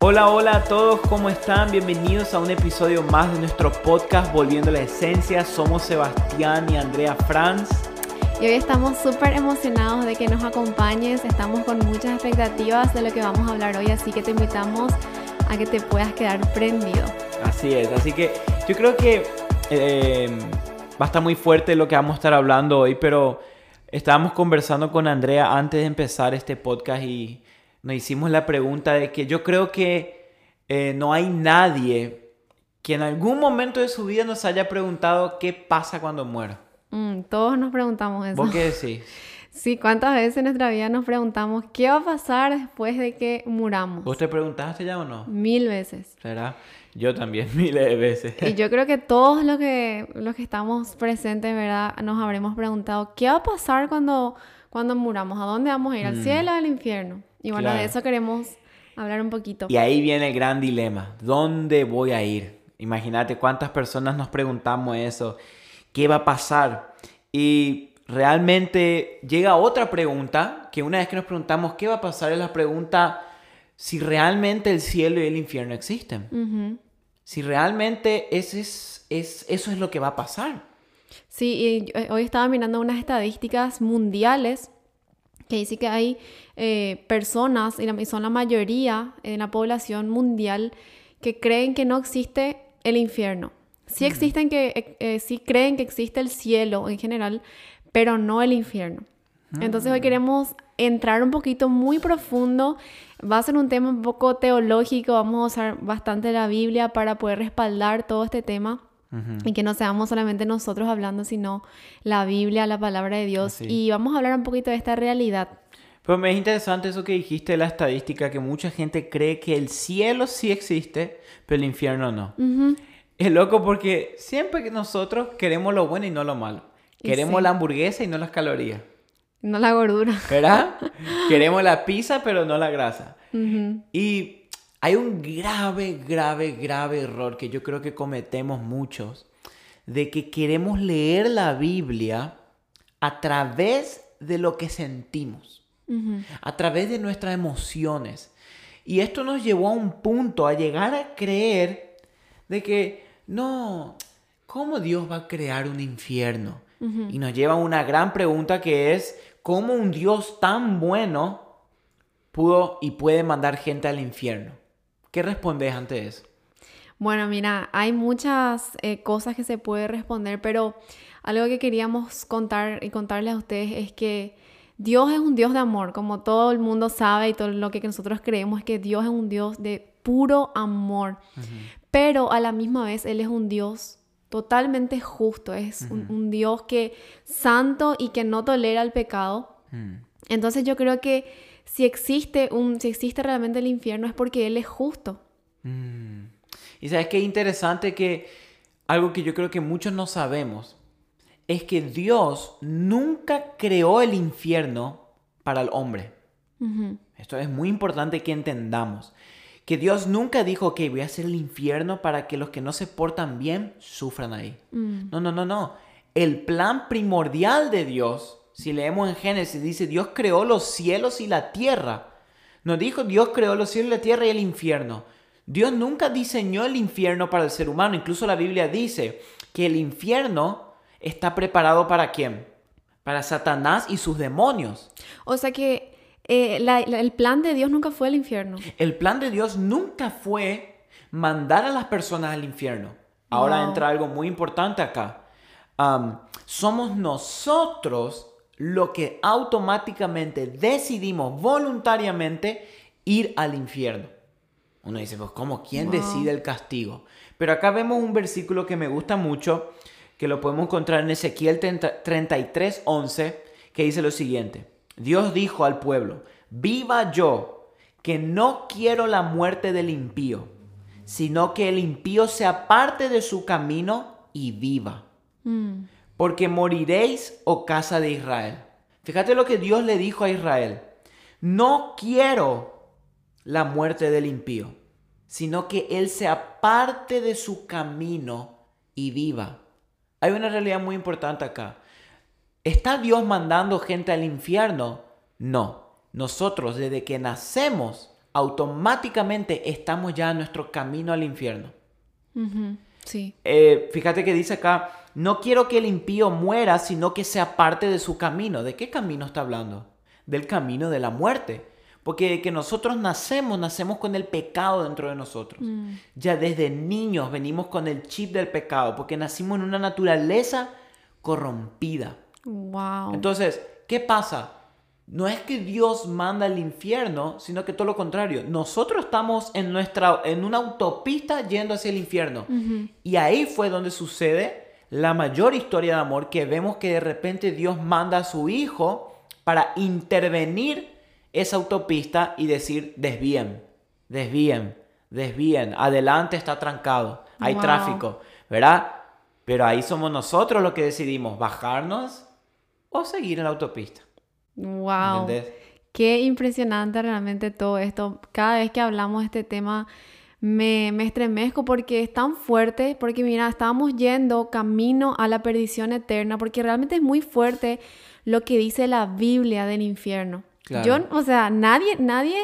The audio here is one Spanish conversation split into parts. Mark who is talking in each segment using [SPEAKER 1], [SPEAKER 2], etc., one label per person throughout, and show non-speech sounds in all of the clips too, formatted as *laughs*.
[SPEAKER 1] Hola, hola a todos, ¿cómo están? Bienvenidos a un episodio más de nuestro podcast Volviendo a la Esencia. Somos Sebastián y Andrea Franz.
[SPEAKER 2] Y hoy estamos súper emocionados de que nos acompañes, estamos con muchas expectativas de lo que vamos a hablar hoy, así que te invitamos a que te puedas quedar prendido.
[SPEAKER 1] Así es, así que yo creo que eh, va a estar muy fuerte lo que vamos a estar hablando hoy, pero estábamos conversando con Andrea antes de empezar este podcast y nos hicimos la pregunta de que yo creo que eh, no hay nadie que en algún momento de su vida nos haya preguntado qué pasa cuando muera.
[SPEAKER 2] Mm, todos nos preguntamos eso.
[SPEAKER 1] ¿Vos qué *laughs* decís?
[SPEAKER 2] Sí, ¿cuántas veces en nuestra vida nos preguntamos qué va a pasar después de que muramos?
[SPEAKER 1] ¿Vos te preguntaste ya o no?
[SPEAKER 2] Mil veces.
[SPEAKER 1] ¿Será? Yo también, *laughs* miles de veces.
[SPEAKER 2] Y yo creo que todos los que, los que estamos presentes, ¿verdad? Nos habremos preguntado, ¿qué va a pasar cuando, cuando muramos? ¿A dónde vamos a ir? ¿Al
[SPEAKER 1] Mm.
[SPEAKER 2] cielo o al infierno? Y bueno,
[SPEAKER 1] Claro.
[SPEAKER 2] de eso queremos hablar un poquito.
[SPEAKER 1] Y ahí viene el gran dilema. ¿Dónde voy a ir? Imagínate cuántas personas nos preguntamos eso. ¿Qué va a pasar? Y realmente llega otra pregunta, que una vez que nos preguntamos qué va a pasar es la pregunta si realmente el cielo y el infierno existen.
[SPEAKER 2] Ujú.
[SPEAKER 1] Si realmente ese es, es, eso es lo que va a pasar.
[SPEAKER 2] Sí, y yo- hoy estaba mirando unas estadísticas mundiales que dice que hay eh, personas, y la- y son la mayoría en la población mundial, que creen que no existe el infierno. Sí existen que, eh, eh, sí creen que existe el cielo en general, pero no el infierno. Entonces hoy queremos entrar un poquito muy profundo. Va a ser un tema un poco teológico, vamos a usar bastante la Biblia para poder respaldar todo este tema. Y que no seamos solamente nosotros hablando, sino la Biblia, la palabra de Dios.
[SPEAKER 1] Así.
[SPEAKER 2] Y vamos a hablar un poquito de esta realidad.
[SPEAKER 1] Pero me es interesante eso que dijiste de la estadística, que mucha gente cree que el cielo sí existe, pero el infierno no.
[SPEAKER 2] Ujú.
[SPEAKER 1] Es loco porque siempre que nosotros queremos lo bueno y no lo malo. Queremos
[SPEAKER 2] sí.
[SPEAKER 1] la hamburguesa y no las calorías.
[SPEAKER 2] No la gordura.
[SPEAKER 1] ¿Verdad? queremos la pizza pero no la grasa.
[SPEAKER 2] Ujú.
[SPEAKER 1] Y hay un grave, grave, grave error que yo creo que cometemos muchos, de que queremos leer la Biblia a través de lo que sentimos, a través de nuestras emociones. Y esto nos llevó a un punto, a llegar a creer de que, no, ¿cómo Dios va a crear un infierno? Y nos lleva a una gran pregunta que es, ¿cómo un Dios tan bueno pudo y puede mandar gente al infierno? ¿Qué respondes ante eso?
[SPEAKER 2] Bueno, mira, hay muchas eh, cosas que se puede responder, pero algo que queríamos contar y contarles a ustedes es que Dios es un Dios de amor, como todo el mundo sabe y todo lo que nosotros creemos es que Dios es un Dios de puro amor, pero a la misma vez Él es un Dios totalmente justo, es un, un Dios que santo y que no tolera el pecado. Entonces yo creo que si existe un, si existe realmente el infierno es porque Él es justo.
[SPEAKER 1] Y sabes qué interesante que algo que yo creo que muchos no sabemos es que Dios nunca creó el infierno para el hombre. Esto es muy importante que entendamos. Que Dios nunca dijo que voy a hacer el infierno para que los que no se portan bien sufran ahí.
[SPEAKER 2] Mm.
[SPEAKER 1] No, no, no, no. El plan primordial de Dios, si leemos en Génesis, dice Dios creó los cielos y la tierra. No dijo Dios creó los cielos y la tierra y el infierno. Dios nunca diseñó el infierno para el ser humano. Incluso la Biblia dice que el infierno está preparado para quién? Para Satanás y sus demonios.
[SPEAKER 2] O sea que eh, la- la- el plan de Dios nunca fue el infierno.
[SPEAKER 1] El plan de Dios nunca fue mandar a las personas al infierno. Ahora
[SPEAKER 2] Wow.
[SPEAKER 1] entra algo muy importante acá. Somos nosotros lo que automáticamente decidimos voluntariamente ir al infierno. Uno dice, pues ¿cómo? ¿Quién
[SPEAKER 2] Wow.
[SPEAKER 1] decide el castigo? Pero acá vemos un versículo que me gusta mucho, que lo podemos encontrar en Ezequiel 30 33, 11, que dice lo siguiente. Dios dijo al pueblo, viva yo, que no quiero la muerte del impío, sino que el impío se aparte de su camino y viva.
[SPEAKER 2] Mm.
[SPEAKER 1] Porque moriréis, oh casa de Israel. Fíjate lo que Dios le dijo a Israel. No quiero la muerte del impío, sino que él se aparte de su camino y viva. Hay una realidad muy importante acá. ¿Está Dios mandando gente al infierno? No. Nosotros desde que nacemos automáticamente estamos ya en nuestro camino al infierno.
[SPEAKER 2] Sí.
[SPEAKER 1] Eh, fíjate que dice acá, no quiero que el impío muera, sino que sea parte de su camino. ¿De qué camino está hablando? Del camino de la muerte. Porque que nosotros nacemos, nacemos con el pecado dentro de nosotros.
[SPEAKER 2] Mm.
[SPEAKER 1] Ya desde niños venimos con el chip del pecado, porque nacimos en una naturaleza corrompida.
[SPEAKER 2] Wow.
[SPEAKER 1] Entonces, ¿qué pasa? No es que Dios manda al infierno, sino que todo lo contrario. Nosotros estamos en, nuestra, en una autopista yendo hacia el infierno. Y ahí fue donde sucede la mayor historia de amor que vemos que de repente Dios manda a su Hijo para intervenir esa autopista y decir, desvíen, desvíen, desvíen, adelante está trancado, hay
[SPEAKER 2] Wow.
[SPEAKER 1] tráfico, ¿verdad? Pero ahí somos nosotros los que decidimos bajarnos o seguir en la autopista.
[SPEAKER 2] Wow.
[SPEAKER 1] ¿Entendés?
[SPEAKER 2] Qué impresionante realmente todo esto. Cada vez que hablamos de este tema me, me estremezco porque es tan fuerte, porque mira, estábamos yendo camino a la perdición eterna, porque realmente es muy fuerte lo que dice la Biblia del infierno.
[SPEAKER 1] Claro.
[SPEAKER 2] Yo, o sea, nadie, nadie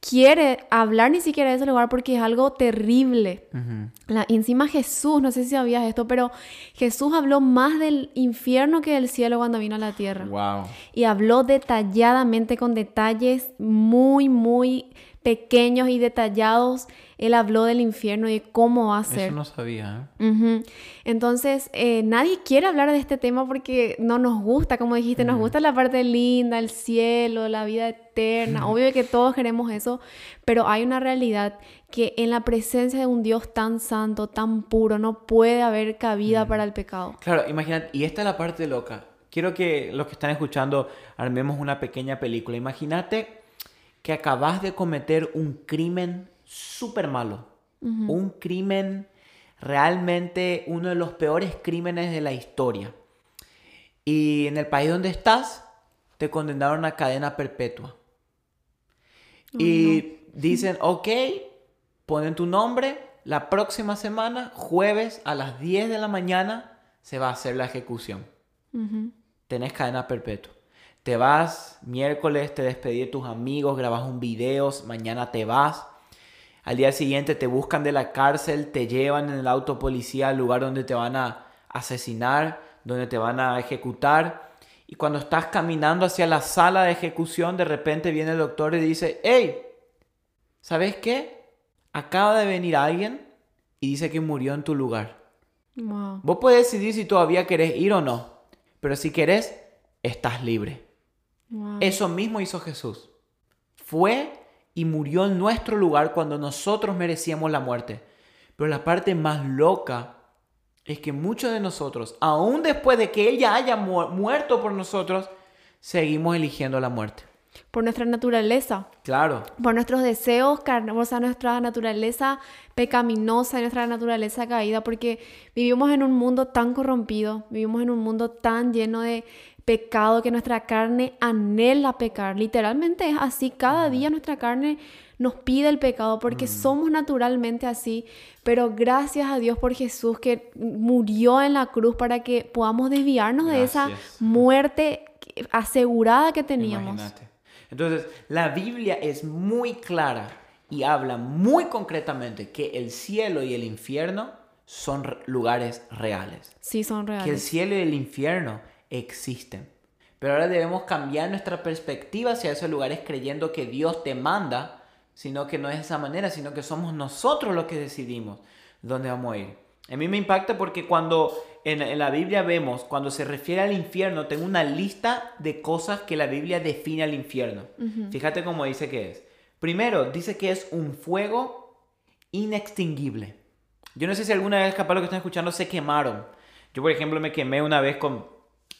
[SPEAKER 2] quiere hablar ni siquiera de ese lugar porque es algo terrible. La- encima Jesús, no sé si sabías esto, pero Jesús habló más del infierno que del cielo cuando vino a la tierra
[SPEAKER 1] Wow.
[SPEAKER 2] y habló detalladamente con detalles muy, muy pequeños y detallados. Él habló del infierno y de cómo va a ser.
[SPEAKER 1] Eso no sabía, ¿eh?
[SPEAKER 2] Entonces, eh, nadie quiere hablar de este tema porque no nos gusta, como dijiste, nos gusta la parte linda, el cielo, la vida eterna. Obvio que todos queremos eso, pero hay una realidad que en la presencia de un Dios tan santo, tan puro, no puede haber cabida para el pecado.
[SPEAKER 1] Claro, imagínate, y esta es la parte loca. Quiero que los que están escuchando armemos una pequeña película. Imagínate que acabas de cometer un crimen súper malo. Un crimen realmente uno de los peores crímenes de la historia. Y en el país donde estás, te condenaron a cadena perpetua. y dicen, *laughs* ok, ponen tu nombre, la próxima semana, jueves a las 10 de la mañana, se va a hacer la ejecución.
[SPEAKER 2] Ujú.
[SPEAKER 1] Tenés cadena perpetua. Te vas miércoles, te despedí de tus amigos, grabas un video, mañana te vas. Al día siguiente te buscan de la cárcel, te llevan en el auto policía al lugar donde te van a asesinar, donde te van a ejecutar. Y cuando estás caminando hacia la sala de ejecución, de repente viene el doctor y dice, hey, ¿sabes qué? Acaba de venir alguien y dice que murió en tu lugar.
[SPEAKER 2] Wow.
[SPEAKER 1] Vos puedes decidir si todavía querés ir o no, pero si querés, estás libre.
[SPEAKER 2] Wow.
[SPEAKER 1] Eso mismo hizo Jesús. Fue y murió en nuestro lugar cuando nosotros merecíamos la muerte. Pero la parte más loca es que muchos de nosotros, aún después de que Él ya haya mu- muerto por nosotros, seguimos eligiendo la muerte.
[SPEAKER 2] Por nuestra naturaleza.
[SPEAKER 1] Claro,
[SPEAKER 2] por nuestros deseos, o sea, nuestra naturaleza pecaminosa, nuestra naturaleza caída, porque vivimos en un mundo tan corrompido, vivimos en un mundo tan lleno de pecado que nuestra carne anhela pecar. Literalmente es así, cada día nuestra carne nos pide el pecado porque somos naturalmente así, pero gracias a Dios por Jesús que murió en la cruz para que podamos desviarnos de esa muerte asegurada que teníamos.
[SPEAKER 1] imagínate. Entonces, la Biblia es muy clara y habla muy concretamente que el cielo y el infierno son re- lugares reales.
[SPEAKER 2] Sí, son
[SPEAKER 1] que el
[SPEAKER 2] reales.
[SPEAKER 1] cielo y el infierno existen. Pero ahora debemos cambiar nuestra perspectiva hacia esos lugares creyendo que Dios te manda, sino que no es de esa manera, sino que somos nosotros los que decidimos dónde vamos a ir. A mí me impacta porque cuando en, en la Biblia vemos, cuando se refiere al infierno, tengo una lista de cosas que la Biblia define al infierno. Fíjate cómo dice que es. Primero, dice que es un fuego inextinguible. Yo no sé si alguna vez, capaz lo que están escuchando, se quemaron. Yo, por ejemplo, me quemé una vez con,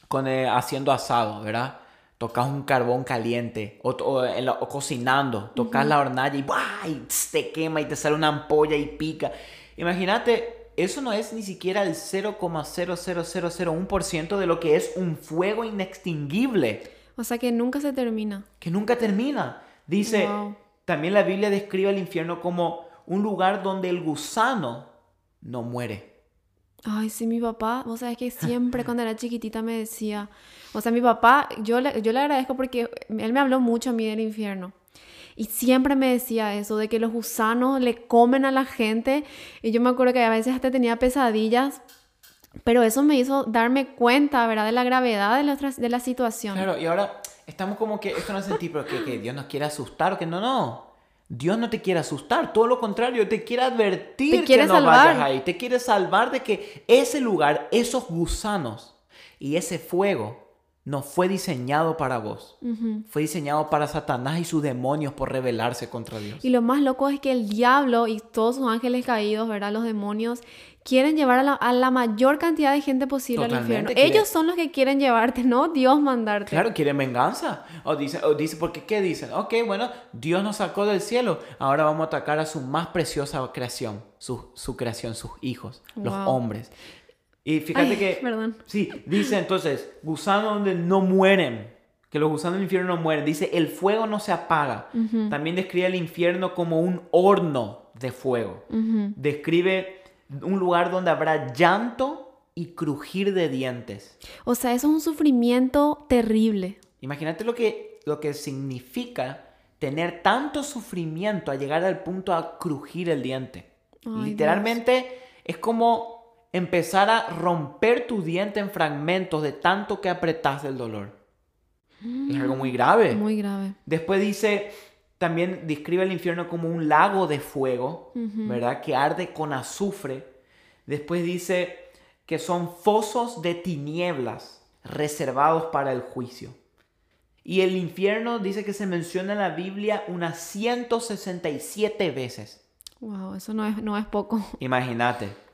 [SPEAKER 1] con eh, haciendo asado, ¿verdad? Tocas un carbón caliente o, o cocinando, tocas la hornalla y, ¡buah! y te quema y te sale una ampolla y pica. Imagínate, eso no es ni siquiera el 0,00001% de lo que es un fuego inextinguible
[SPEAKER 2] O sea que nunca se termina.
[SPEAKER 1] que nunca termina. Dice,
[SPEAKER 2] Wow.
[SPEAKER 1] también la Biblia describe el infierno como un lugar donde el gusano no muere.
[SPEAKER 2] Ay, sí, mi papá, vos sabés que *laughs* siempre cuando era chiquitita me decía, o sea, mi papá, yo le, yo le agradezco porque él me habló mucho a mí del infierno. Y siempre me decía eso, de que los gusanos le comen a la gente. Y yo me acuerdo que a veces hasta tenía pesadillas. Pero eso me hizo darme cuenta, ¿verdad? De la gravedad de la, de la situación.
[SPEAKER 1] Claro, y ahora estamos como que esto no es sentir, pero que, que Dios nos quiere asustar que no, no. Dios no te quiere asustar, todo lo contrario, te quiere advertir
[SPEAKER 2] quiere
[SPEAKER 1] que no
[SPEAKER 2] salvar.
[SPEAKER 1] vayas ahí, te quiere salvar de que ese lugar, esos gusanos y ese fuego no fue diseñado para vos. Fue diseñado para Satanás y sus demonios por rebelarse contra Dios.
[SPEAKER 2] Y lo más loco es que el diablo y todos sus ángeles caídos, ¿verdad? Los demonios quieren llevar a la, a la mayor cantidad de gente posible al infierno.
[SPEAKER 1] quiere-
[SPEAKER 2] Ellos son los que quieren llevarte, no Dios mandarte.
[SPEAKER 1] Claro, quieren venganza. O dicen, o dice, porque ¿qué dicen? Ok, bueno, Dios nos sacó del cielo. Ahora vamos a atacar a su más preciosa creación, su, su creación, sus hijos, los hombres. Y fíjate
[SPEAKER 2] Ay,
[SPEAKER 1] que,
[SPEAKER 2] perdón.
[SPEAKER 1] sí, dice entonces, gusanos donde no mueren, que los gusanos del infierno no mueren. Dice, el fuego no se apaga. También describe el infierno como un horno de fuego. Describe un lugar donde habrá llanto y crujir de dientes.
[SPEAKER 2] O sea, eso es un sufrimiento terrible.
[SPEAKER 1] Imagínate lo que, lo que significa tener tanto sufrimiento a llegar al punto a crujir el diente.
[SPEAKER 2] Ay,
[SPEAKER 1] Literalmente es como empezar a romper tu diente en fragmentos de tanto que apretas del dolor. Es algo muy grave.
[SPEAKER 2] Muy grave.
[SPEAKER 1] Después dice, también describe el infierno como un lago de fuego, ¿verdad? Que arde con azufre. Después dice que son fosos de tinieblas reservados para el juicio. Y el infierno dice que se menciona en la Biblia unas 167 veces.
[SPEAKER 2] Wow, eso no es, no es poco.
[SPEAKER 1] Imagínate.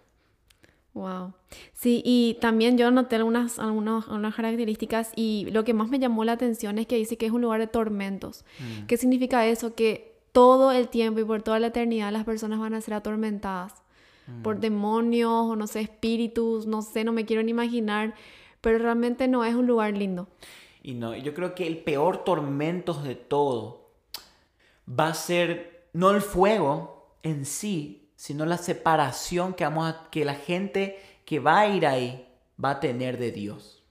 [SPEAKER 2] Wow. Sí, y también yo noté algunas, algunas, algunas características y lo que más me llamó la atención es que dice que es un lugar de tormentos. ¿Qué significa eso? Que todo el tiempo y por toda la eternidad las personas van a ser atormentadas por demonios o no sé, espíritus, no sé, no me quiero ni imaginar, pero realmente no es un lugar lindo.
[SPEAKER 1] Y no, yo creo que el peor tormento de todo va a ser no el fuego en sí, sino la separación que, vamos a- que la gente que va a ir ahí va a tener de Dios.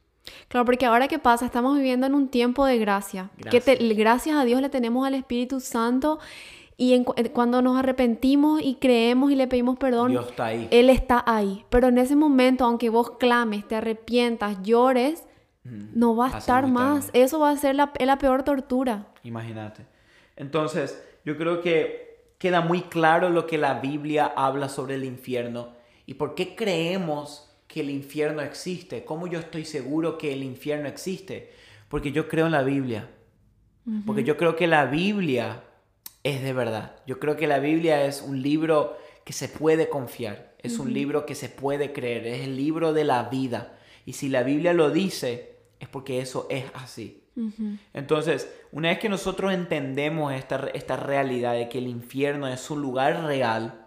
[SPEAKER 2] Claro, porque ahora qué pasa, estamos viviendo en un tiempo de gracia. Que te- gracias a Dios le tenemos al Espíritu Santo y en eh, cuando nos arrepentimos y creemos y le pedimos perdón,
[SPEAKER 1] Dios está ahí.
[SPEAKER 2] Él está ahí. Pero en ese momento, aunque vos clames, te arrepientas, llores, no va a estar más. Eso va a ser la, la peor tortura.
[SPEAKER 1] Imagínate. Entonces, yo creo que queda muy claro lo que la Biblia habla sobre el infierno y por qué creemos que el infierno existe. ¿Cómo yo estoy seguro que el infierno existe? Porque yo creo en la Biblia. Porque yo creo que la Biblia es de verdad. Yo creo que la Biblia es un libro que se puede confiar. Es un libro que se puede creer. Es el libro de la vida. Y si la Biblia lo dice, es porque eso es así. Entonces, una vez que nosotros entendemos esta, esta realidad de que el infierno es un lugar real,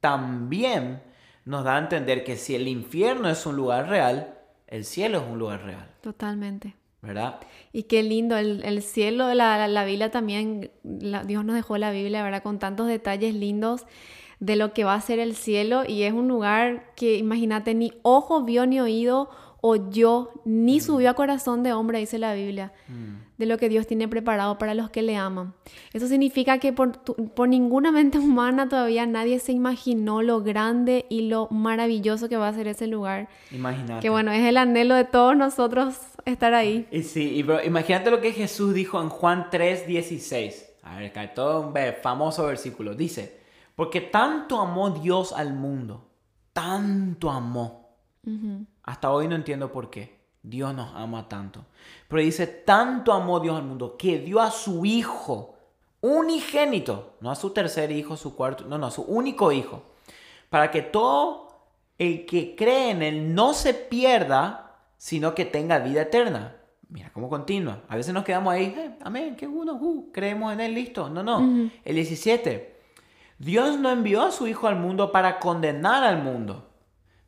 [SPEAKER 1] también nos da a entender que si el infierno es un lugar real, el cielo es un lugar real,
[SPEAKER 2] Totalmente.
[SPEAKER 1] ¿verdad?
[SPEAKER 2] Y qué lindo, el, el cielo, la, la, la Biblia también, la- Dios nos dejó la Biblia, ¿verdad? Con tantos detalles lindos de lo que va a ser el cielo y es un lugar que, imagínate, ni ojo vio ni oído oyó, ni subió a corazón de hombre, dice la Biblia, de lo que Dios tiene preparado para los que le aman. Eso significa que por, tu- por ninguna mente humana todavía nadie se imaginó lo grande y lo maravilloso que va a ser ese lugar.
[SPEAKER 1] Imagínate.
[SPEAKER 2] Que bueno, es el anhelo de todos nosotros estar ahí.
[SPEAKER 1] Y sí, y bro, imagínate lo que Jesús dijo en Juan 3:16. A ver, cae todo un famoso versículo. Dice, porque tanto amó Dios al mundo, tanto amó. Hasta hoy no entiendo por qué. Dios nos ama tanto. Pero dice, tanto amó Dios al mundo que dio a su hijo unigénito, no a su tercer hijo, su cuarto, no, no, a su único hijo, para que todo el que cree en él no se pierda, sino que tenga vida eterna. Mira cómo continúa. A veces nos quedamos ahí, "Eh, amén, qué bueno, uh, creemos en él, listo. No, no. El 17. Dios no envió a su hijo al mundo para condenar al mundo.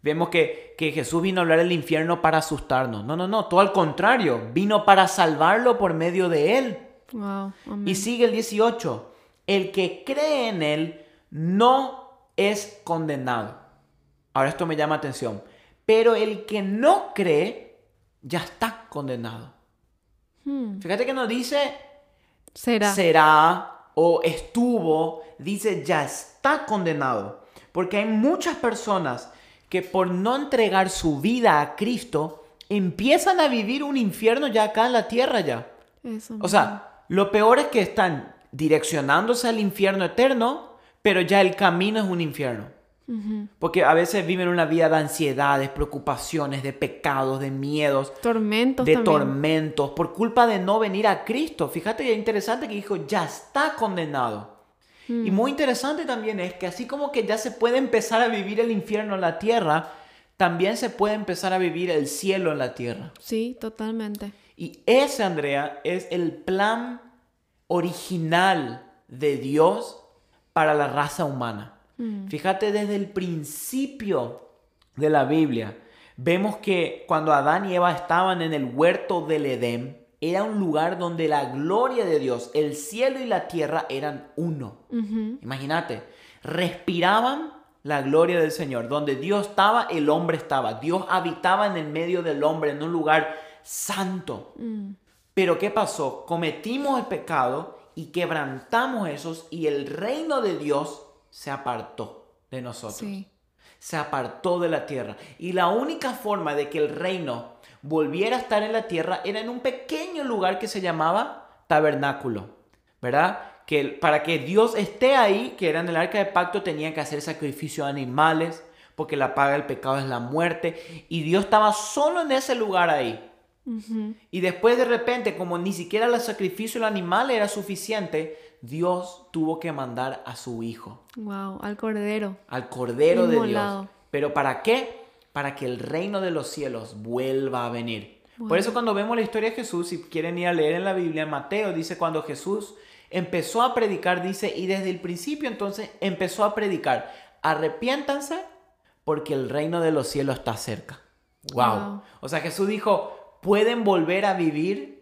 [SPEAKER 1] Vemos que, que Jesús vino a hablar del infierno para asustarnos. No, no, no, todo al contrario. Vino para salvarlo por medio de él.
[SPEAKER 2] Wow.
[SPEAKER 1] Y sigue el 18. El que cree en él no es condenado. Ahora esto me llama atención. Pero el que no cree ya está condenado.
[SPEAKER 2] Hmm,
[SPEAKER 1] Fíjate que no dice
[SPEAKER 2] será.
[SPEAKER 1] será o estuvo, dice ya está condenado. Porque hay muchas personas que por no entregar su vida a Cristo, empiezan a vivir un infierno ya acá en la tierra ya. o sea, lo peor es que están direccionándose al infierno eterno, pero ya el camino es un infierno. Porque a veces viven una vida de ansiedades, preocupaciones, de pecados, de miedos.
[SPEAKER 2] Tormentos.
[SPEAKER 1] De tormentos, por culpa de no venir a Cristo. Fíjate que es interesante que dijo, ya está condenado. Y muy interesante también es que así como que ya se puede empezar a vivir el infierno en la tierra, también se puede empezar a vivir el cielo en la tierra.
[SPEAKER 2] Sí, totalmente.
[SPEAKER 1] Y ese, Andrea, es el plan original de Dios para la raza humana. Mm. Fíjate desde el principio de la Biblia, vemos que cuando Adán y Eva estaban en el huerto del Edén, era un lugar donde la gloria de Dios, el cielo y la tierra eran uno. Imagínate, respiraban la gloria del Señor. Donde Dios estaba, el hombre estaba. Dios habitaba en el medio del hombre, en un lugar santo. Mm. Pero ¿qué pasó? Cometimos el pecado y quebrantamos esos y el reino de Dios se apartó de nosotros. Se apartó de la tierra. Y la única forma de que el reino volviera a estar en la tierra era en un pequeño lugar que se llamaba tabernáculo, ¿verdad? Que para que Dios esté ahí, que era en el arca de pacto, tenía que hacer sacrificio de animales, porque la paga del pecado es la muerte, y Dios estaba solo en ese lugar ahí. Y después de repente, como ni siquiera el sacrificio del animal era suficiente, Dios tuvo que mandar a su hijo.
[SPEAKER 2] Wow, al cordero.
[SPEAKER 1] Al cordero de Dios. Pero ¿para qué? Para que el reino de los cielos vuelva a venir. Por eso cuando vemos la historia de Jesús, si quieren ir a leer en la Biblia, en Mateo dice cuando Jesús empezó a predicar, dice, y desde el principio entonces empezó a predicar, arrepiéntanse porque el reino de los cielos está cerca. wow. O sea, Jesús dijo, pueden volver a vivir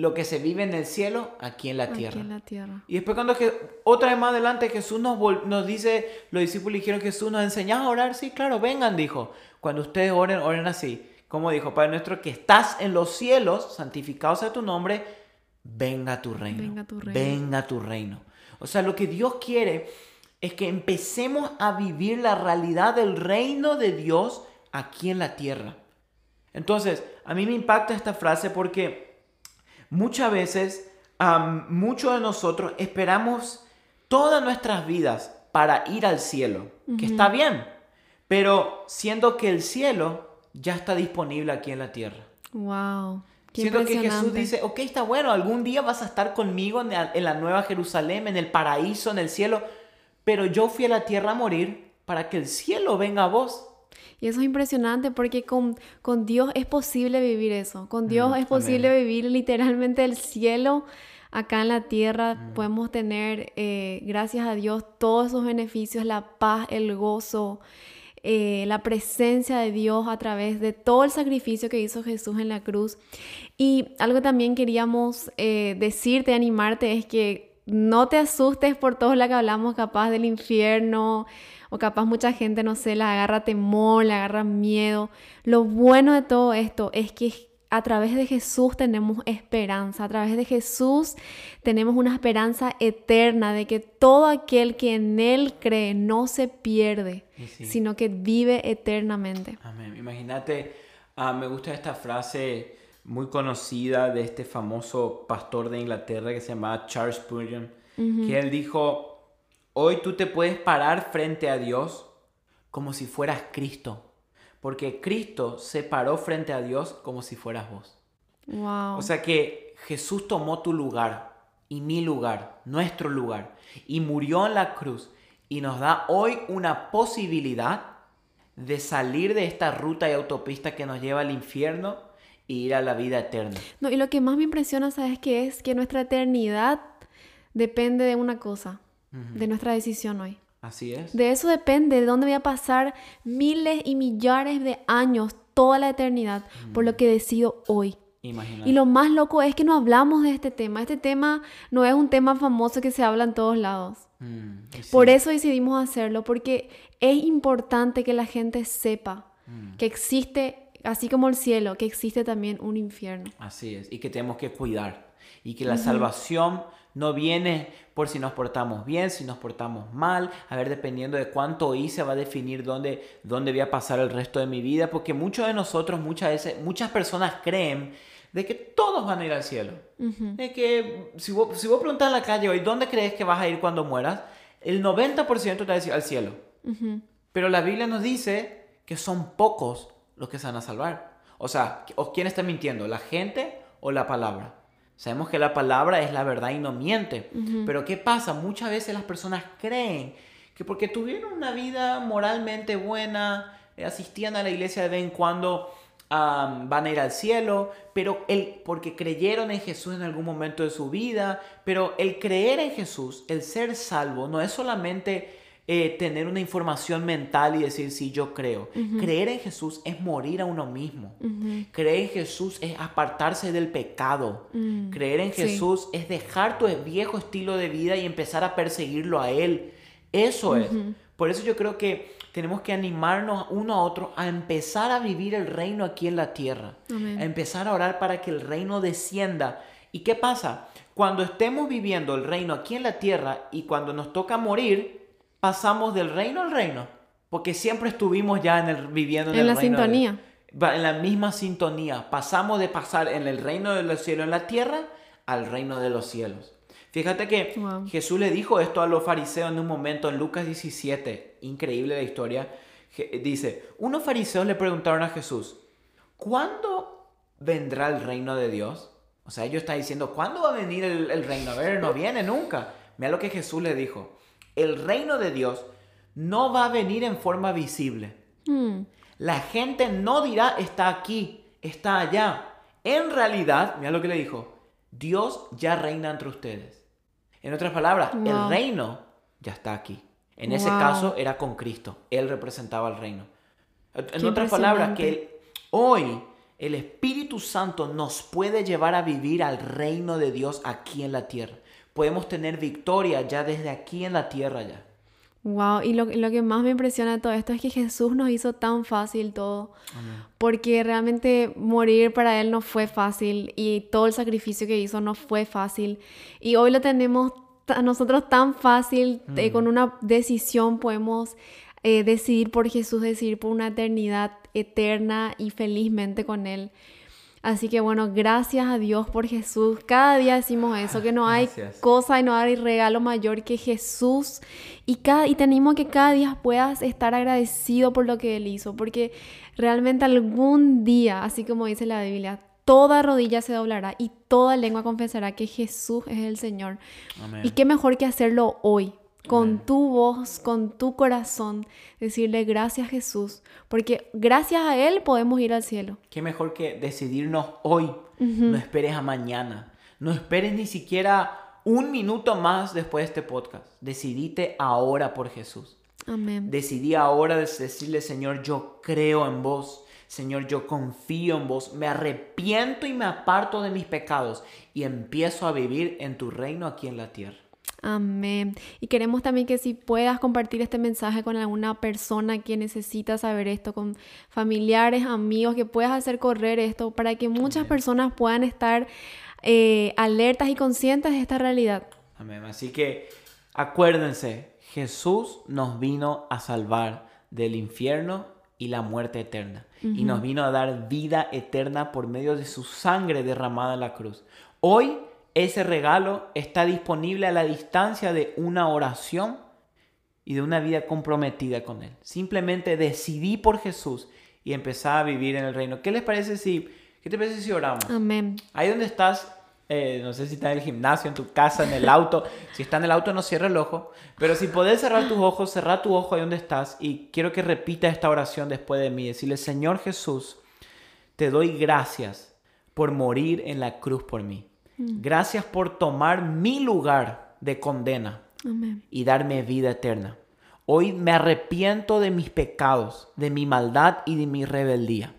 [SPEAKER 1] lo que se vive en el cielo aquí en la tierra.
[SPEAKER 2] la tierra.
[SPEAKER 1] Y después cuando que, otra vez más adelante Jesús nos, nos dice, los discípulos dijeron, Jesús nos enseñaba a orar, sí, claro, vengan, dijo. Cuando ustedes oren, oren así. Como dijo, Padre nuestro que estás en los cielos, santificado sea tu nombre, venga tu reino. Venga tu reino. Venga tu reino. O sea, lo que Dios quiere es que empecemos a vivir la realidad del reino de Dios aquí en la tierra. Entonces, a mí me impacta esta frase porque muchas veces, muchos de nosotros esperamos todas nuestras vidas para ir al cielo, que está bien, pero siendo que el cielo ya está disponible aquí en la tierra.
[SPEAKER 2] Wow.
[SPEAKER 1] Siendo que Jesús dice, ok, está bueno, algún día vas a estar conmigo en la, en la Nueva Jerusalén, en el paraíso, en el cielo, pero yo fui a la tierra a morir para que el cielo venga a vos.
[SPEAKER 2] Y eso es impresionante porque con, con Dios es posible vivir eso. Con Dios es posible vivir literalmente el cielo acá en la tierra. Podemos tener, eh, gracias a Dios, todos esos beneficios, la paz, el gozo. Eh, la presencia de Dios a través de todo el sacrificio que hizo Jesús en la cruz. Y algo también queríamos eh, decirte, animarte, es que no te asustes por todo lo que hablamos capaz del infierno o capaz mucha gente, no sé, la agarra temor, le agarra miedo. Lo bueno de todo esto es que a través de Jesús tenemos esperanza, a través de Jesús tenemos una esperanza eterna de que todo aquel que en Él cree no se pierde, sino que vive eternamente.
[SPEAKER 1] Amén. Imagínate, ah, me gusta esta frase muy conocida de este famoso pastor de Inglaterra que se llamaba Charles Spurgeon, que él dijo, Hoy tú te puedes parar frente a Dios como si fueras Cristo. Porque Cristo se paró frente a Dios como si fueras vos.
[SPEAKER 2] Wow.
[SPEAKER 1] O sea que Jesús tomó tu lugar y mi lugar, nuestro lugar, y murió en la cruz y nos da hoy una posibilidad de salir de esta ruta y autopista que nos lleva al infierno e ir a la vida eterna.
[SPEAKER 2] No, y lo que más me impresiona, ¿sabes qué es? Que nuestra eternidad depende de una cosa, de nuestra decisión hoy.
[SPEAKER 1] Así es.
[SPEAKER 2] De eso depende, de dónde voy a pasar miles y millares de años, toda la eternidad, por lo que decido hoy. Y lo más loco es que no hablamos de este tema. Este tema no es un tema famoso que se habla en todos lados. Mm, por eso decidimos hacerlo, porque es importante que la gente sepa mm. que existe, así como el cielo, que existe también un infierno.
[SPEAKER 1] Así es, y que tenemos que cuidar. Y que la salvación no viene por si nos portamos bien, si nos portamos mal. A ver, dependiendo de cuánto hice, va a definir dónde, dónde voy a pasar el resto de mi vida. Porque muchos de nosotros, muchas veces, muchas personas creen de que todos van a ir al cielo. De que si vos, si vos preguntas en la calle hoy, ¿dónde crees que vas a ir cuando mueras? El 90% te va a decir al cielo. Pero la Biblia nos dice que son pocos los que se van a salvar. O sea, ¿quién está mintiendo? ¿La gente o la palabra? Sabemos que la palabra es la verdad y no miente. Pero ¿qué pasa? Muchas veces las personas creen que porque tuvieron una vida moralmente buena, eh, asistían a la iglesia de vez en cuando, van a ir al cielo, pero el, porque creyeron en Jesús en algún momento de su vida, pero el creer en Jesús, el ser salvo, no es solamente eh, tener una información mental y decir, sí, yo creo. Creer en Jesús es morir a uno mismo. Creer en Jesús es apartarse del pecado. Mm. Creer en Jesús es dejar tu viejo estilo de vida y empezar a perseguirlo a Él. Eso es. Por eso yo creo que tenemos que animarnos uno a otro a empezar a vivir el reino aquí en la tierra. A empezar a orar para que el reino descienda. ¿Y qué pasa? Cuando estemos viviendo el reino aquí en la tierra y cuando nos toca morir, pasamos del reino al reino, porque siempre estuvimos ya en el, viviendo en,
[SPEAKER 2] en
[SPEAKER 1] la
[SPEAKER 2] sintonía.
[SPEAKER 1] en la misma sintonía. Pasamos de pasar en el reino de los cielos en la tierra al reino de los cielos. Fíjate que Jesús le dijo esto a los fariseos en un momento en Lucas 17. Increíble la historia. Dice, unos fariseos le preguntaron a Jesús, ¿cuándo vendrá el reino de Dios? O sea, ellos están diciendo, ¿cuándo va a venir el, el reino? A ver, no viene nunca. Mira lo que Jesús le dijo el reino de Dios no va a venir en forma visible. Hmm. La gente no dirá está aquí, está allá. En realidad, mira lo que le dijo, Dios ya reina entre ustedes. En otras palabras, el reino ya está aquí. En ese caso era con Cristo, Él representaba el reino. En otras palabras, que hoy el Espíritu Santo nos puede llevar a vivir al reino de Dios aquí en la tierra podemos tener victoria ya desde aquí en la tierra ya.
[SPEAKER 2] Wow, y lo, que más me impresiona de todo esto es que Jesús nos hizo tan fácil todo, porque realmente morir para Él no fue fácil y todo el sacrificio que hizo no fue fácil. Y hoy lo tenemos a nosotros tan fácil, eh, mm. con una decisión podemos eh, decidir por Jesús, decidir por una eternidad eterna y felizmente con Él. Así que bueno, gracias a Dios por Jesús. Cada día decimos eso, que no hay cosa y no hay regalo mayor que Jesús. Y, cada, y tenemos que cada día puedas estar agradecido por lo que Él hizo, porque realmente algún día, así como dice la Biblia, toda rodilla se doblará y toda lengua confesará que Jesús es el Señor. Y qué mejor que hacerlo hoy, con tu voz, con tu corazón, decirle gracias Jesús, porque gracias a Él podemos ir al cielo.
[SPEAKER 1] Qué mejor que decidirnos hoy, no esperes a mañana, no esperes ni siquiera un minuto más después de este podcast, decidite ahora por Jesús.
[SPEAKER 2] Amén.
[SPEAKER 1] Decidí ahora decirle, Señor, yo creo en vos. Señor, yo confío en vos, me arrepiento y me aparto de mis pecados y empiezo a vivir en tu reino aquí en la tierra.
[SPEAKER 2] Amén. Y queremos también que si puedas compartir este mensaje con alguna persona que necesita saber esto, con familiares, amigos, que puedas hacer correr esto para que muchas personas puedan estar eh, alertas y conscientes de esta realidad.
[SPEAKER 1] Amén. Así que acuérdense, Jesús nos vino a salvar del infierno y la muerte eterna. Y nos vino a dar vida eterna por medio de su sangre derramada en la cruz. Hoy ese regalo está disponible a la distancia de una oración y de una vida comprometida con Él. Simplemente decidí por Jesús y empecé a vivir en el reino. ¿Qué les parece si, qué te parece si oramos?
[SPEAKER 2] Amén.
[SPEAKER 1] Ahí donde estás, eh, no sé si estás en el gimnasio, en tu casa, en el auto. *laughs* si está en el auto, no cierra el ojo. Pero si podés cerrar tus ojos, cerrar tu ojo ahí donde estás. Y quiero que repita esta oración después de mí. Decirle, Señor Jesús, te doy gracias por morir en la cruz por mí. Mm. Gracias por tomar mi lugar de condena y darme vida eterna. Hoy me arrepiento de mis pecados, de mi maldad y de mi rebeldía.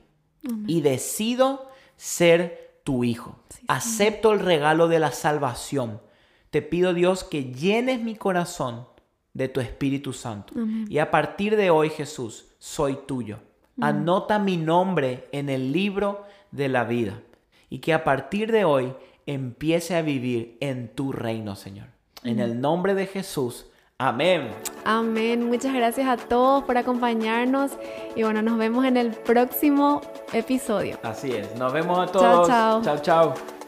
[SPEAKER 1] Y decido ser tu hijo. Acepto el regalo de la salvación. Te pido Dios que llenes mi corazón de tu Espíritu Santo. Y a partir de hoy, Jesús, soy tuyo. Mm. Anota mi nombre en el libro de la vida. Y que a partir de hoy empiece a vivir en tu reino, Señor. En el nombre de Jesús. Amén.
[SPEAKER 2] Amén. Muchas gracias a todos por acompañarnos y bueno, nos vemos en el próximo episodio.
[SPEAKER 1] Así es. Nos vemos a todos.
[SPEAKER 2] Chao, chao.
[SPEAKER 1] Chao, chao.